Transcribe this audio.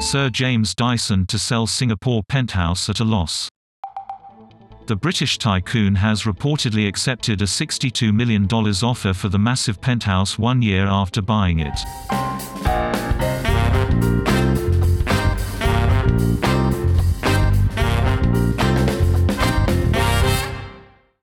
Sir James Dyson to sell Singapore penthouse at a loss. The British tycoon has reportedly accepted a $62 million offer for the massive penthouse one year after buying it.